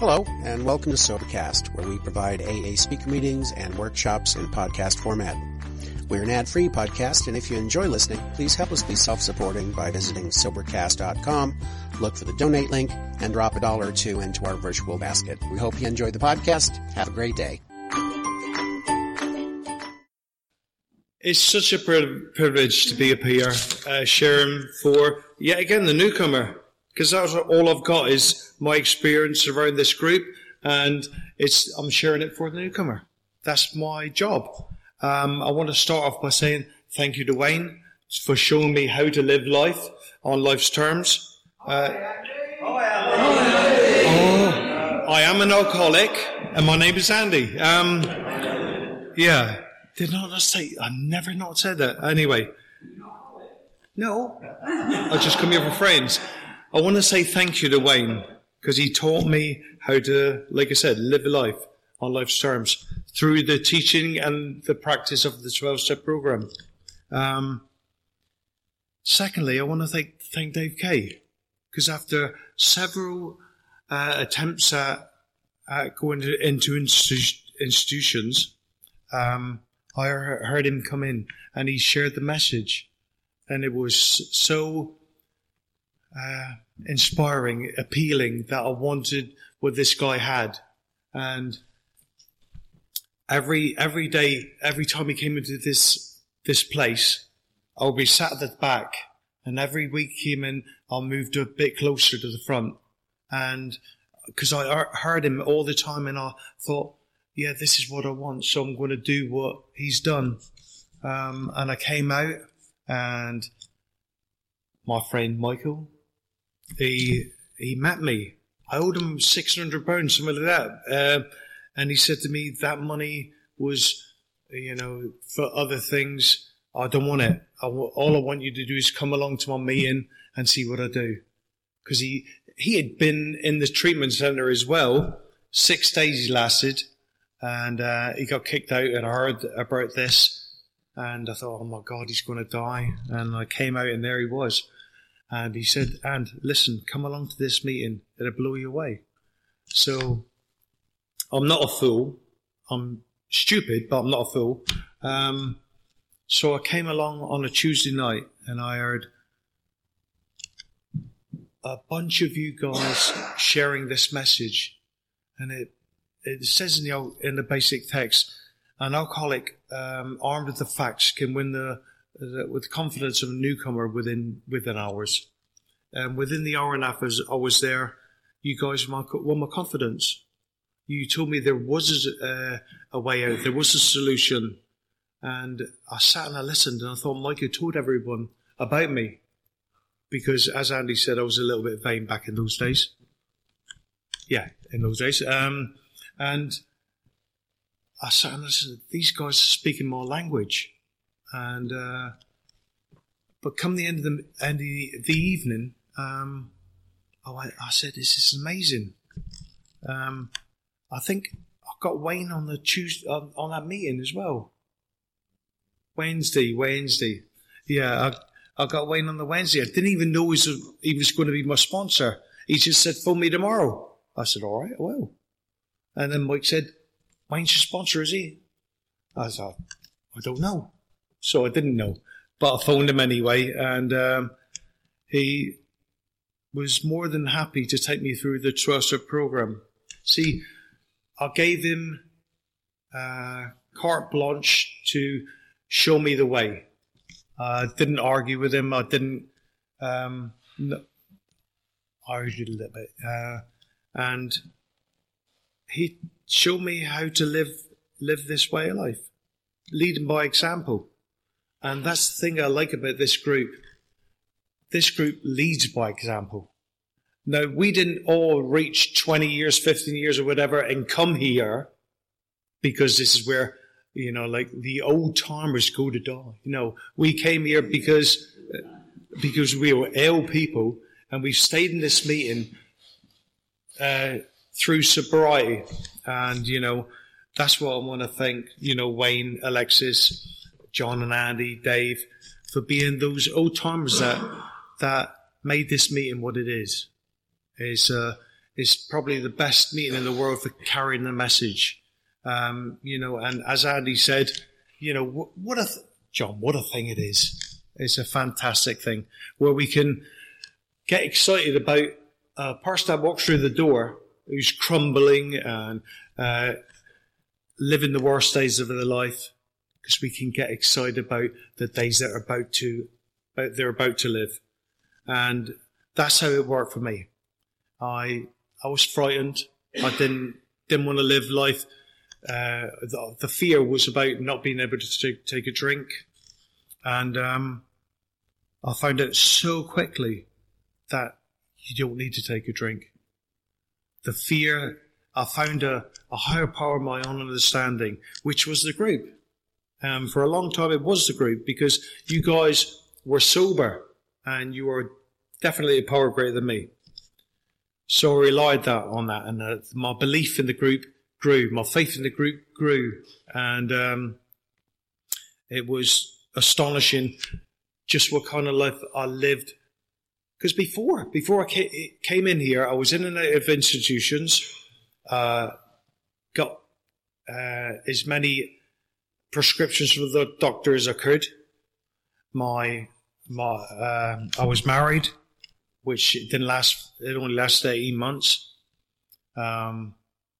Hello, and welcome to Sobercast, where we provide AA speaker meetings and workshops in podcast format. We're an ad-free podcast, and if you enjoy listening, please help us be self-supporting by visiting Sobercast.com, look for the donate link, and drop a dollar or two into our virtual basket. We hope you enjoy the podcast. Have a great day. It's such a privilege to be up here, uh, sharing for yet again the newcomer because that's all I've got is my experience around this group, and it's I'm sharing it for the newcomer. That's my job. Um, I want to start off by saying thank you to Wayne for showing me how to live life on life's terms. Uh, oh, I am an alcoholic, and my name is Andy. Um, yeah, did not say? I never not said that. Anyway, no, I just come here for friends. I want to say thank you to Wayne because he taught me how to, like I said, live a life on life's terms through the teaching and the practice of the 12 step program. Um, secondly, I want to thank, thank Dave Kay because after several uh, attempts at, at going to, into institu- institutions, um, I heard him come in and he shared the message. And it was so uh, inspiring, appealing that I wanted what this guy had. And every every day, every time he came into this this place, I would be sat at the back, and every week he came in, I'll move a bit closer to the front, and because I heard him all the time, and I thought, yeah, this is what I want, so I'm going to do what he's done. Um, and I came out, and my friend Michael, he he met me. I owed him six hundred pounds, something like that, uh, and he said to me that money was, you know, for other things. I don't want it. I, all I want you to do is come along to my meeting and see what I do, because he he had been in the treatment center as well. Six days he lasted, and uh, he got kicked out. And I heard about this, and I thought, oh my god, he's going to die. And I came out, and there he was. And he said, and listen, come along to this meeting. It'll blow you away. So I'm not a fool. I'm stupid, but I'm not a fool. Um, so I came along on a Tuesday night and I heard a bunch of you guys sharing this message. And it, it says in the, in the basic text, an alcoholic um, armed with the facts can win the Uh, with confidence of a newcomer within within hours. And within the hour and a half as I was there, you guys won my confidence. You told me there was a, uh, a way out, there was a solution. And I sat and I listened and I thought Mike had told everyone about me. Because as Andy said, I was a little bit vain back in those days. Yeah, in those days. Um, and I sat and listened. These guys are speaking my language. And uh, but come the end of the end of the, the evening, um, oh, I, I, said this is amazing. Um, I think I got Wayne on the Tuesday on, on, that meeting as well. Wednesday, Wednesday, yeah, I, I got Wayne on the Wednesday. I didn't even know he was, he was going to be my sponsor. He just said, "Phone me tomorrow." I said, "All right, well." And then Mike said, "Wayne's your sponsor, is he?" I said, "I don't know." So I didn't know. But I phoned him anyway, and um, he was more than happy to take me through the Trust program. See, I gave him uh, carte blanche to show me the way. I didn't argue with him. I didn't um, no, argue a little bit, uh, and he showed me how to live live this way of life, leading by example. And that's the thing I like about this group. This group leads by example. Now, we didn't all reach 20 years, 15 years, or whatever and come here because this is where, you know, like the old timers go to die. You know, we came here because, because we were ill people and we stayed in this meeting, uh, through sobriety. And, you know, that's what I want to thank, you know, Wayne, Alexis, John and Andy, Dave, for being those old timers that that made this meeting what it is. It's uh, is probably the best meeting in the world for carrying the message. Um, you know, and as Andy said, you know, what, what a, th- John, what a thing it is. It's a fantastic thing where we can get excited about a person that walks through the door who's crumbling and uh, living the worst days of their life because we can get excited about the days that are about to they're about to live, and that's how it worked for me. I I was frightened. I didn't didn't want to live life. Uh, the, the, fear was about not being able to take, take a drink, and um, I found out so quickly that you don't need to take a drink. The fear, I found a, a higher power of my own understanding, which was the group. Um, for a long time, it was the group because you guys were sober and you were definitely a power greater than me. So I relied that on that, and uh, my belief in the group grew, my faith in the group grew, and um, it was astonishing just what kind of life I lived. Because before, before I came in here, I was in and out of institutions, uh, got uh, as many prescriptions for the doctor as I could. My, my, um, I was married, which didn't last. It only lasted eighteen months. Um,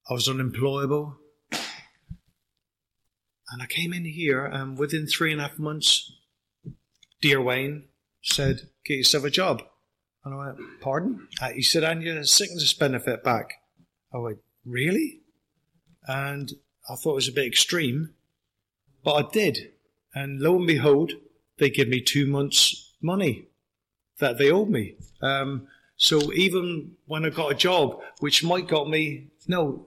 I was unemployable, and I came in here, and within three and a half months, dear Wayne said, "Get yourself a job." And I went, "Pardon?" Uh, he said, "And your sickness benefit back." I went, "Really?" And I thought it was a bit extreme, but I did. And lo and behold, they give me two months' money that they owed me. Um, so even when I got a job, which Mike got me, no,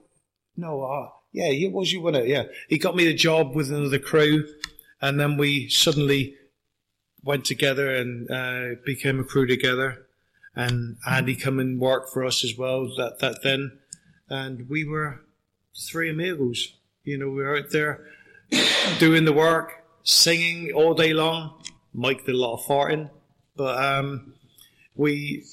no, uh, yeah, it was you, wasn't it? Yeah, he got me a job with another crew, and then we suddenly went together and uh, became a crew together. And Andy come and work for us as well. That that then, and we were three amigos. You know, we were out there doing the work, singing all day long. Mike did a lot of farting, but um, we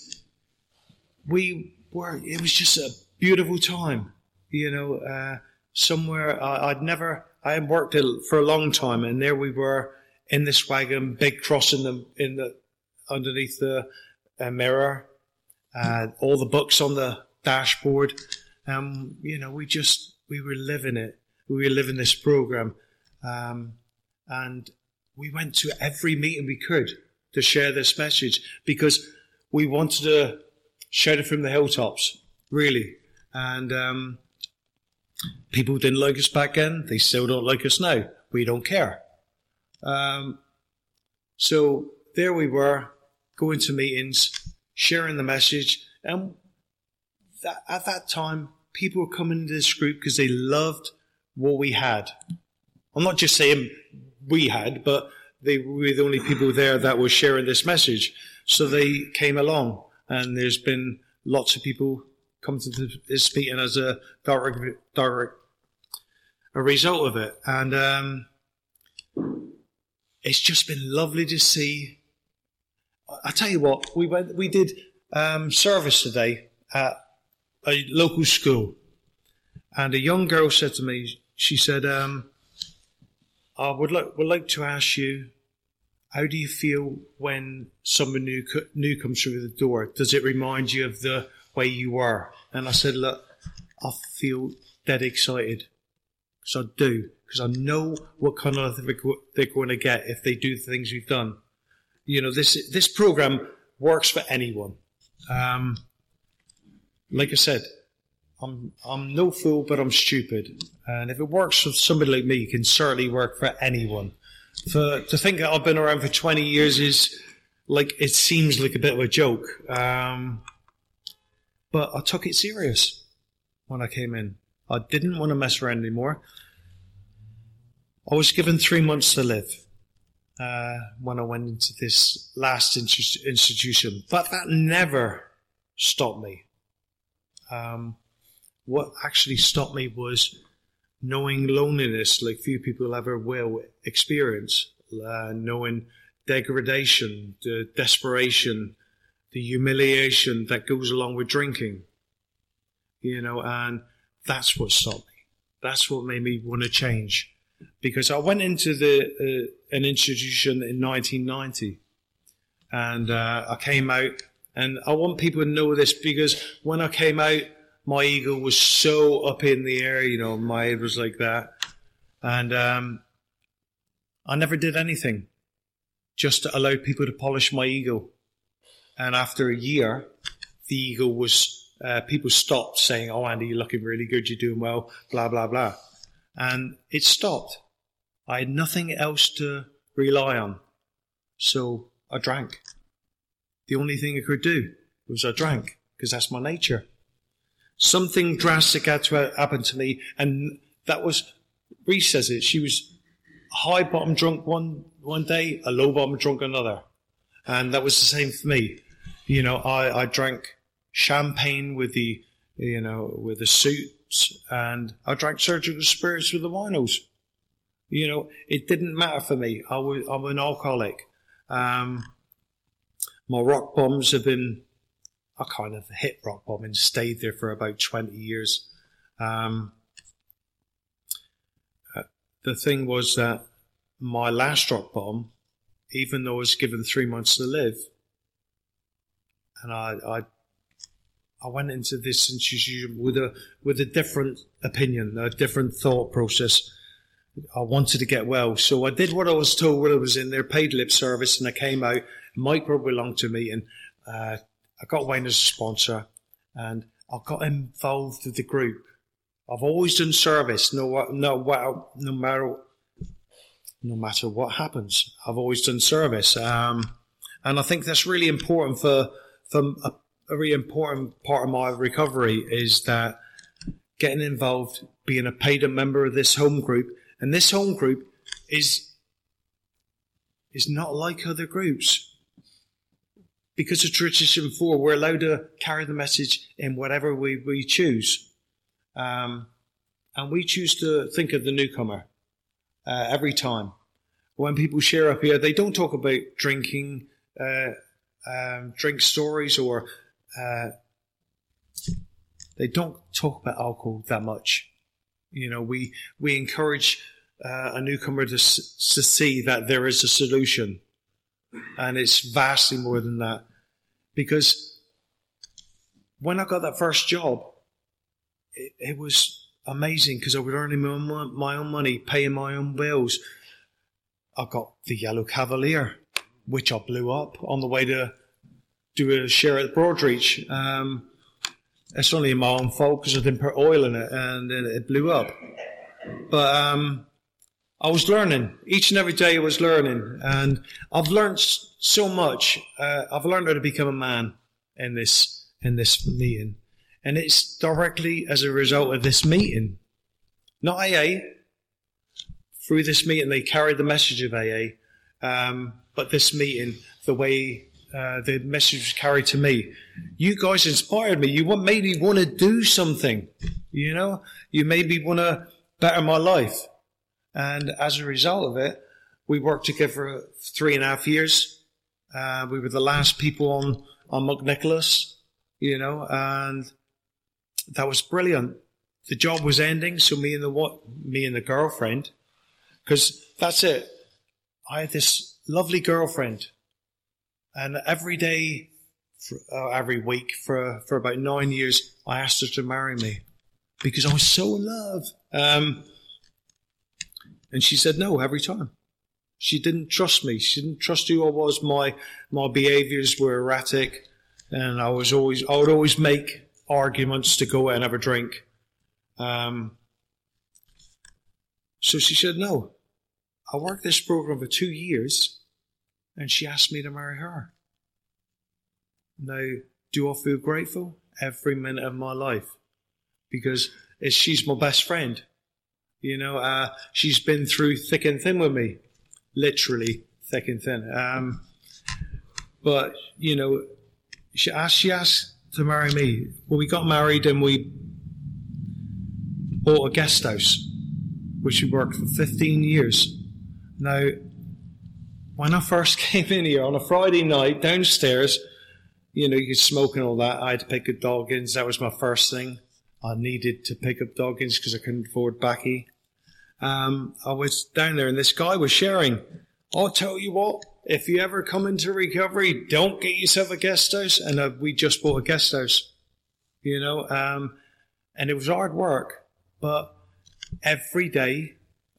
we were. It was just a beautiful time. You know, uh, somewhere I, would never. I had worked for a long time, and there we were in this wagon, big cross in the in the underneath the uh, mirror, uh, all the books on the dashboard. Um, you know, we just we were living it. We were living this program, um, and we went to every meeting we could to share this message because we wanted to shout it from the hilltops, really. And um, people didn't like us back then. They still don't like us now. We don't care. Um, so there we were, going to meetings, sharing the message. And that, at that time, people were coming into this group because they loved what we had. I'm not just saying we had, but they were the only people there that were sharing this message. So they came along, and there's been lots of people come to this meeting as a direct, direct a result of it. And um, it's just been lovely to see. I tell you what, we went, we did um, service today at a local school, and a young girl said to me, she said, um, I would like would like to ask you, how do you feel when someone new new comes through the door? Does it remind you of the way you were? And I said, look, I feel dead excited because I do because I know what kind of they're going to get if they do the things we've done. You know, this this program works for anyone. Um, like I said, I'm I'm no fool, but I'm stupid. And if it works for somebody like me, it can certainly work for anyone. For to think that I've been around for 20 years is like it seems like a bit of a joke. Um, but I took it serious when I came in. I didn't want to mess around anymore. I was given three months to live uh, when I went into this last institution, but that never stopped me. Um, what actually stopped me was knowing loneliness like few people ever will experience, uh, knowing degradation, the desperation, the humiliation that goes along with drinking. you know, and that's what stopped me. That's what made me want to change because I went into the uh, an institution in 1990, and uh, I came out, and I want people to know this because when I came out, my ego was so up in the air, you know, my head was like that, and um, I never did anything just to allow people to polish my ego, and after a year, the ego was. Uh, people stopped saying, "Oh, Andy, you're looking really good. You're doing well." Blah blah blah and it stopped. I had nothing else to rely on. So I drank. The only thing I could do was I drank because that's my nature. Something drastic had to happen to me, and that was, Reese says it, she was high bottom drunk one, one day, a low bottom drunk another. And that was the same for me. You know, I, I drank champagne with the, you know, with the suit and I drank surgical spirits with the winos. You know, it didn't matter for me. I was, I'm an alcoholic. Um, my rock bombs have been, I kind of hit rock bottom and stayed there for about 20 years. Um, uh, the thing was that my last rock bomb, even though I was given three months to live, and I, I I went into this institution with a with a different opinion, a different thought process. I wanted to get well, so I did what I was told when I was in there, paid lip service, and I came out. Micro belonged to me, and uh, I got Wayne as a sponsor, and I got involved with the group. I've always done service, no, no, no matter, no matter what happens. I've always done service, um, and I think that's really important for for a a really important part of my recovery is that getting involved, being a paid member of this home group, and this home group is is not like other groups. Because of tradition four, we're allowed to carry the message in whatever we, we choose. Um, and we choose to think of the newcomer uh, every time. When people share up here, they don't talk about drinking, uh, um, drink stories or uh, they don't talk about alcohol that much. You know, we we encourage uh, a newcomer to, to see that there is a solution, and it's vastly more than that. Because when I got that first job, it, it was amazing because I was earning my own, my own money, paying my own bills. I got the Yellow Cavalier, which I blew up on the way to do a share at Broadreach. Um, it's only my own fault because I didn't put oil in it and then it blew up. But um, I was learning each and every day. I was learning, and I've learned so much. Uh, I've learned how to become a man in this in this meeting, and it's directly as a result of this meeting, not AA. Through this meeting, they carried the message of AA, um, but this meeting, the way uh, the message was carried to me. You guys inspired me. You made me want to do something. You know, you made me want to better my life. And as a result of it, we worked together for three and a half years. Uh, we were the last people on, on McNicholas, you know, and that was brilliant. The job was ending. So me and the what, me and the girlfriend, because that's it. I had this lovely girlfriend and every day, for, uh, every week for, for about nine years, I asked her to marry me because I was so in love. Um, and she said no every time. She didn't trust me. She didn't trust who I was. My, my behaviors were erratic and I was always, I would always make arguments to go out and have a drink. Um, so she said no. I worked this program for two years and she asked me to marry her. Now, do I feel grateful every minute of my life? Because she's my best friend. You know, uh, she's been through thick and thin with me, literally thick and thin. Um, but you know, she asked, she asked to marry me. Well, we got married and we bought a guest house, which we worked for 15 years. Now, when I first came in here on a Friday night downstairs, you know, you could smoke and all that. I had to pick up dog in. So that was my first thing. I needed to pick up Doggins because I couldn't afford Backy. Um, I was down there and this guy was sharing. I'll tell you what, if you ever come into recovery, don't get yourself a guest house. And uh, we just bought a guest house, you know, um, and it was hard work, but every day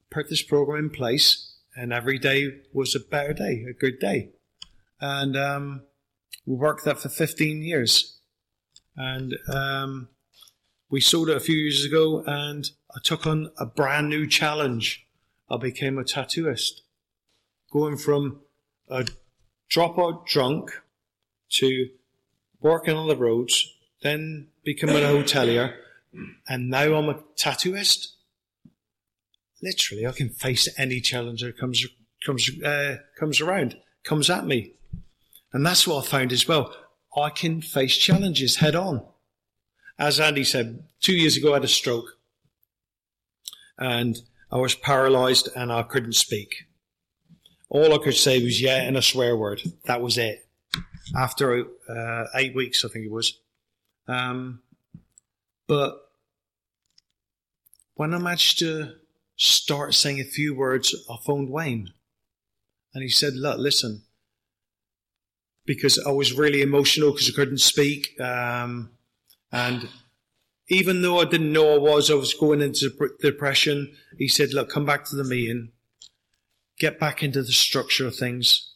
put this program in place and every day was a better day, a good day. And, um, we worked that for 15 years. And, um, we sold it a few years ago and I took on a brand new challenge. I became a tattooist. Going from a dropout drunk to working on the roads, then becoming a hotelier, and now I'm a tattooist. Literally, I can face any challenge that comes comes uh, comes around, comes at me, and that's what I found as well. I can face challenges head on as Andy said, two years ago I had a stroke and I was paralyzed and I couldn't speak. All I could say was yeah and a swear word. That was it. After uh, eight weeks, I think it was. Um, but when I managed to start saying a few words, I phoned Wayne and he said, look, listen, because I was really emotional because I couldn't speak. Um, and even though I didn't know I was, I was going into depression. He said, look, come back to the meeting, get back into the structure of things,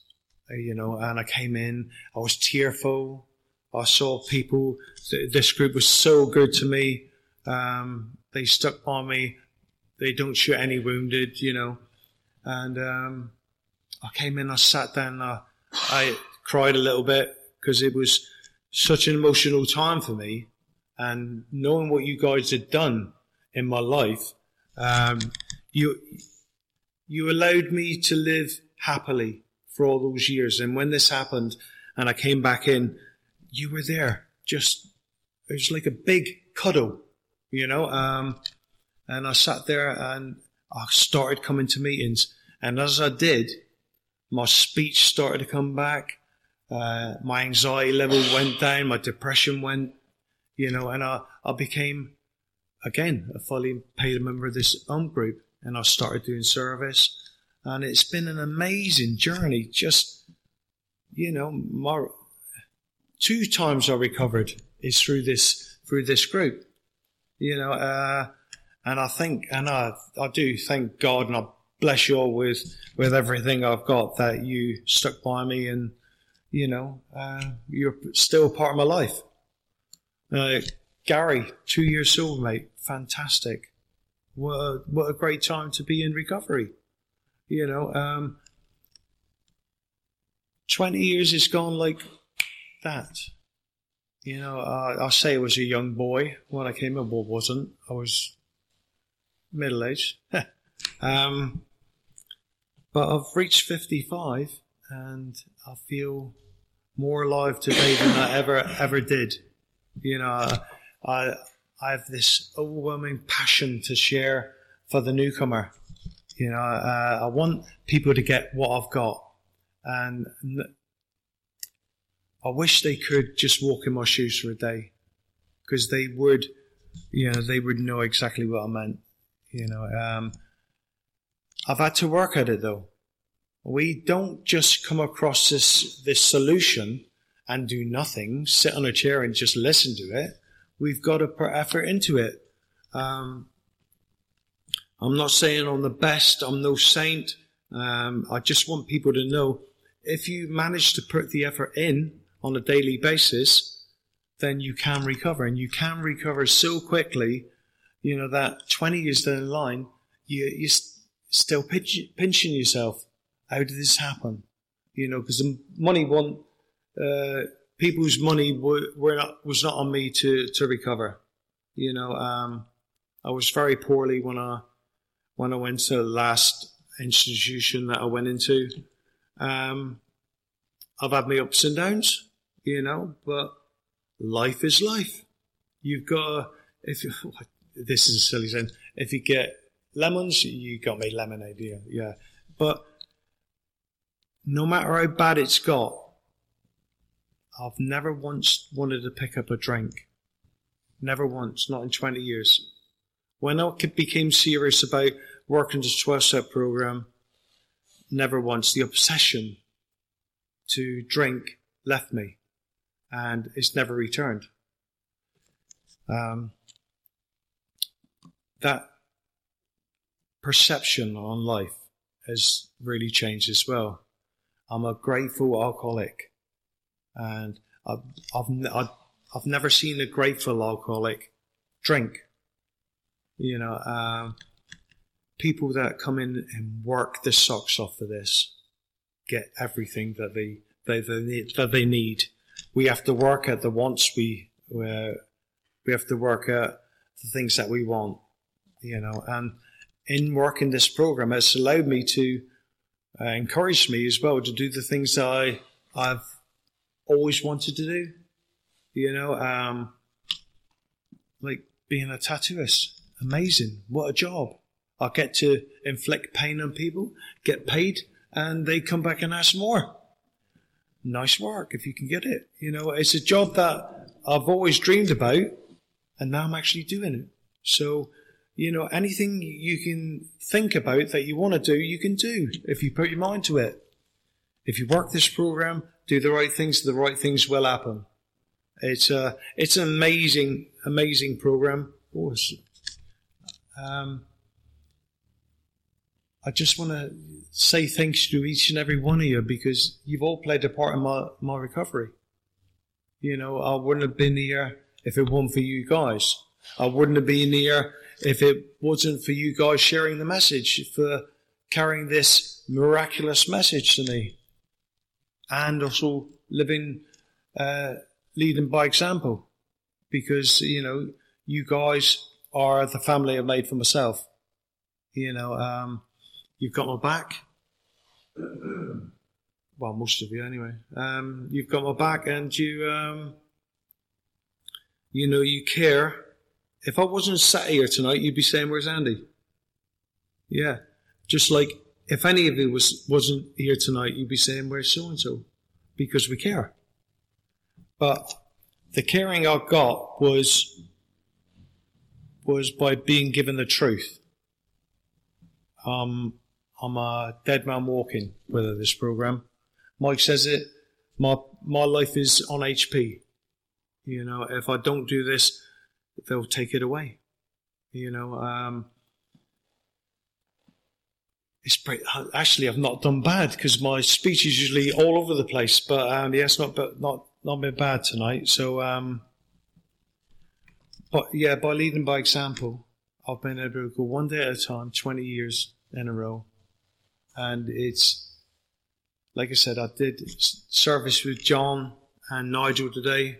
uh, you know, and I came in, I was tearful. I saw people, this group was so good to me. Um, they stuck by me. They don't shoot any wounded, you know. And, um, I came in, I sat down, I, I cried a little bit because it was such an emotional time for me and knowing what you guys had done in my life, um, you you allowed me to live happily for all those years. And when this happened, and I came back in, you were there. Just it was like a big cuddle, you know. Um, and I sat there and I started coming to meetings, and as I did, my speech started to come back. Uh, my anxiety level went down. My depression went you know, and I, I became, again, a fully paid member of this UM group and I started doing service. And it's been an amazing journey. Just, you know, my, two times I recovered is through this, through this group, you know, uh, and I think, and I, I do thank God and I bless you all with, with everything I've got that you stuck by me and, you know, uh, you're still part of my life. Uh, Gary, two years sober, mate. Fantastic. What a, what a great time to be in recovery. You know, um, 20 years has gone like that. You know, uh, I say I was a young boy when I came in, but wasn't. I was middle aged. um, but I've reached 55 and I feel more alive today than I ever, ever did. You know, I I have this overwhelming passion to share for the newcomer. You know, uh, I want people to get what I've got, and I wish they could just walk in my shoes for a day, because they would, you know, they would know exactly what I meant. You know, um, I've had to work at it though. We don't just come across this this solution and do nothing, sit on a chair and just listen to it. We've got to put effort into it. Um, I'm not saying I'm the best. I'm no saint. Um, I just want people to know if you manage to put the effort in on a daily basis, then you can recover and you can recover so quickly, you know, that 20 years down the line, you, you're still pinch, pinching yourself. How did this happen? You know, because the money won't, uh, people's money were, were not, was not on me to, to recover. You know, um, I was very poorly when I, when I went to the last institution that I went into. Um, I've had my ups and downs, you know, but life is life. You've got to, if you, this is a silly saying, if you get lemons, you got me lemonade, yeah, yeah. But no matter how bad it's got, I've never once wanted to pick up a drink. Never once, not in 20 years. When I became serious about working the 12 step program, never once. The obsession to drink left me and it's never returned. Um, that perception on life has really changed as well. I'm a grateful alcoholic, and I've, I've, I've never seen a grateful alcoholic drink. You know, um, people that come in and work the socks off for this get everything that they, they, they need, that they need. We have to work at the wants we, uh, we have to work at the things that we want, you know, and in working this program, it's allowed me to uh, encourage me as well to do the things I, I've always wanted to do, you know, um, like being a tattooist. Amazing. What a job. I get to inflict pain on people, get paid, and they come back and ask more. Nice work if you can get it. You know, it's a job that I've always dreamed about, and now I'm actually doing it. So, you know, anything you can think about that you want to do, you can do if you put your mind to it. If you work this program, do the right things, the right things will happen. It's a, it's an amazing, amazing program. Um, I just want to say thanks to each and every one of you because you've all played a part in my, my recovery. You know, I wouldn't have been here if it weren't for you guys. I wouldn't have been here if it wasn't for you guys sharing the message, for carrying this miraculous message to me, and also living, uh, leading by example, because you know you guys are the family I've made for myself. You know, um, you've got my back. Well, most of you anyway. Um, you've got my back, and you, um, you know, you care if I wasn't sat here tonight, you'd be saying, "Where's Andy?" Yeah, just like if any of you was wasn't here tonight, you'd be saying, "Where's so and so?" Because we care. But the caring I got was was by being given the truth. Um, I'm a dead man walking with this program. Mike says it. My my life is on HP. You know, if I don't do this, they'll take it away. You know, um, it's pretty, actually I've not done bad because my speech is usually all over the place, but um, yeah, not not not been bad tonight. So, um, but yeah, by leading by example, I've been able to go one day at a time, twenty years in a row, and it's like I said, I did service with John and Nigel today.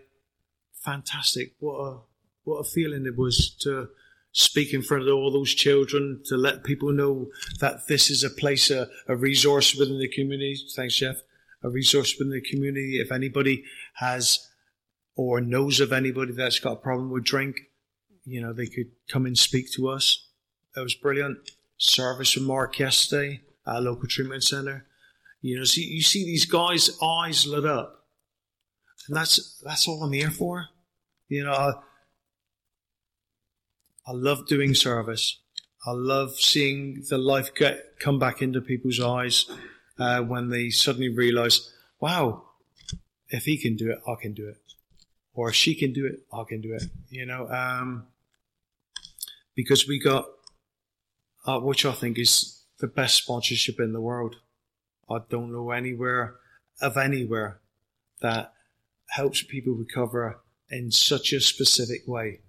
Fantastic! What a what a feeling it was to speak in front of all those children, to let people know that this is a place, a, a resource within the community. Thanks, Jeff. A resource within the community. If anybody has or knows of anybody that's got a problem with drink, you know, they could come and speak to us. That was brilliant. Service with Mark yesterday at a local treatment centre. You know, see, you see these guys' eyes lit up. And that's, that's all I'm here for. You know, I love doing service. I love seeing the life get come back into people's eyes uh, when they suddenly realise, wow, if he can do it, I can do it, or if she can do it, I can do it. You know, um, because we got, uh, which I think is the best sponsorship in the world. I don't know anywhere of anywhere that helps people recover in such a specific way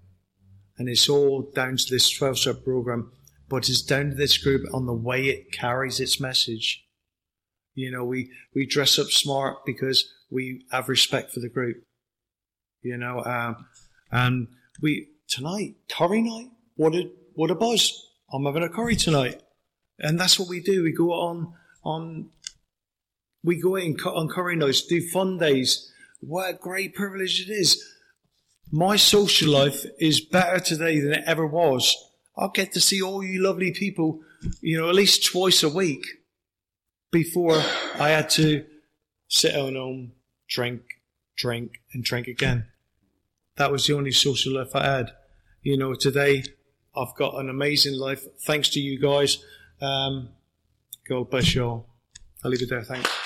and it's all down to this 12 step program, but it's down to this group on the way it carries its message. You know, we, we dress up smart because we have respect for the group. You know, um, and we, tonight, curry night, what a, what a buzz. I'm having a curry tonight. And that's what we do. We go on, on, we go in on curry nights, do fun days. What a great privilege it is my social life is better today than it ever was. I'll get to see all you lovely people, you know, at least twice a week before I had to sit at home, drink, drink, and drink again. that was the only social life I had. You know, today I've got an amazing life thanks to you guys. Um, God bless you all. I'll leave it there. Thanks.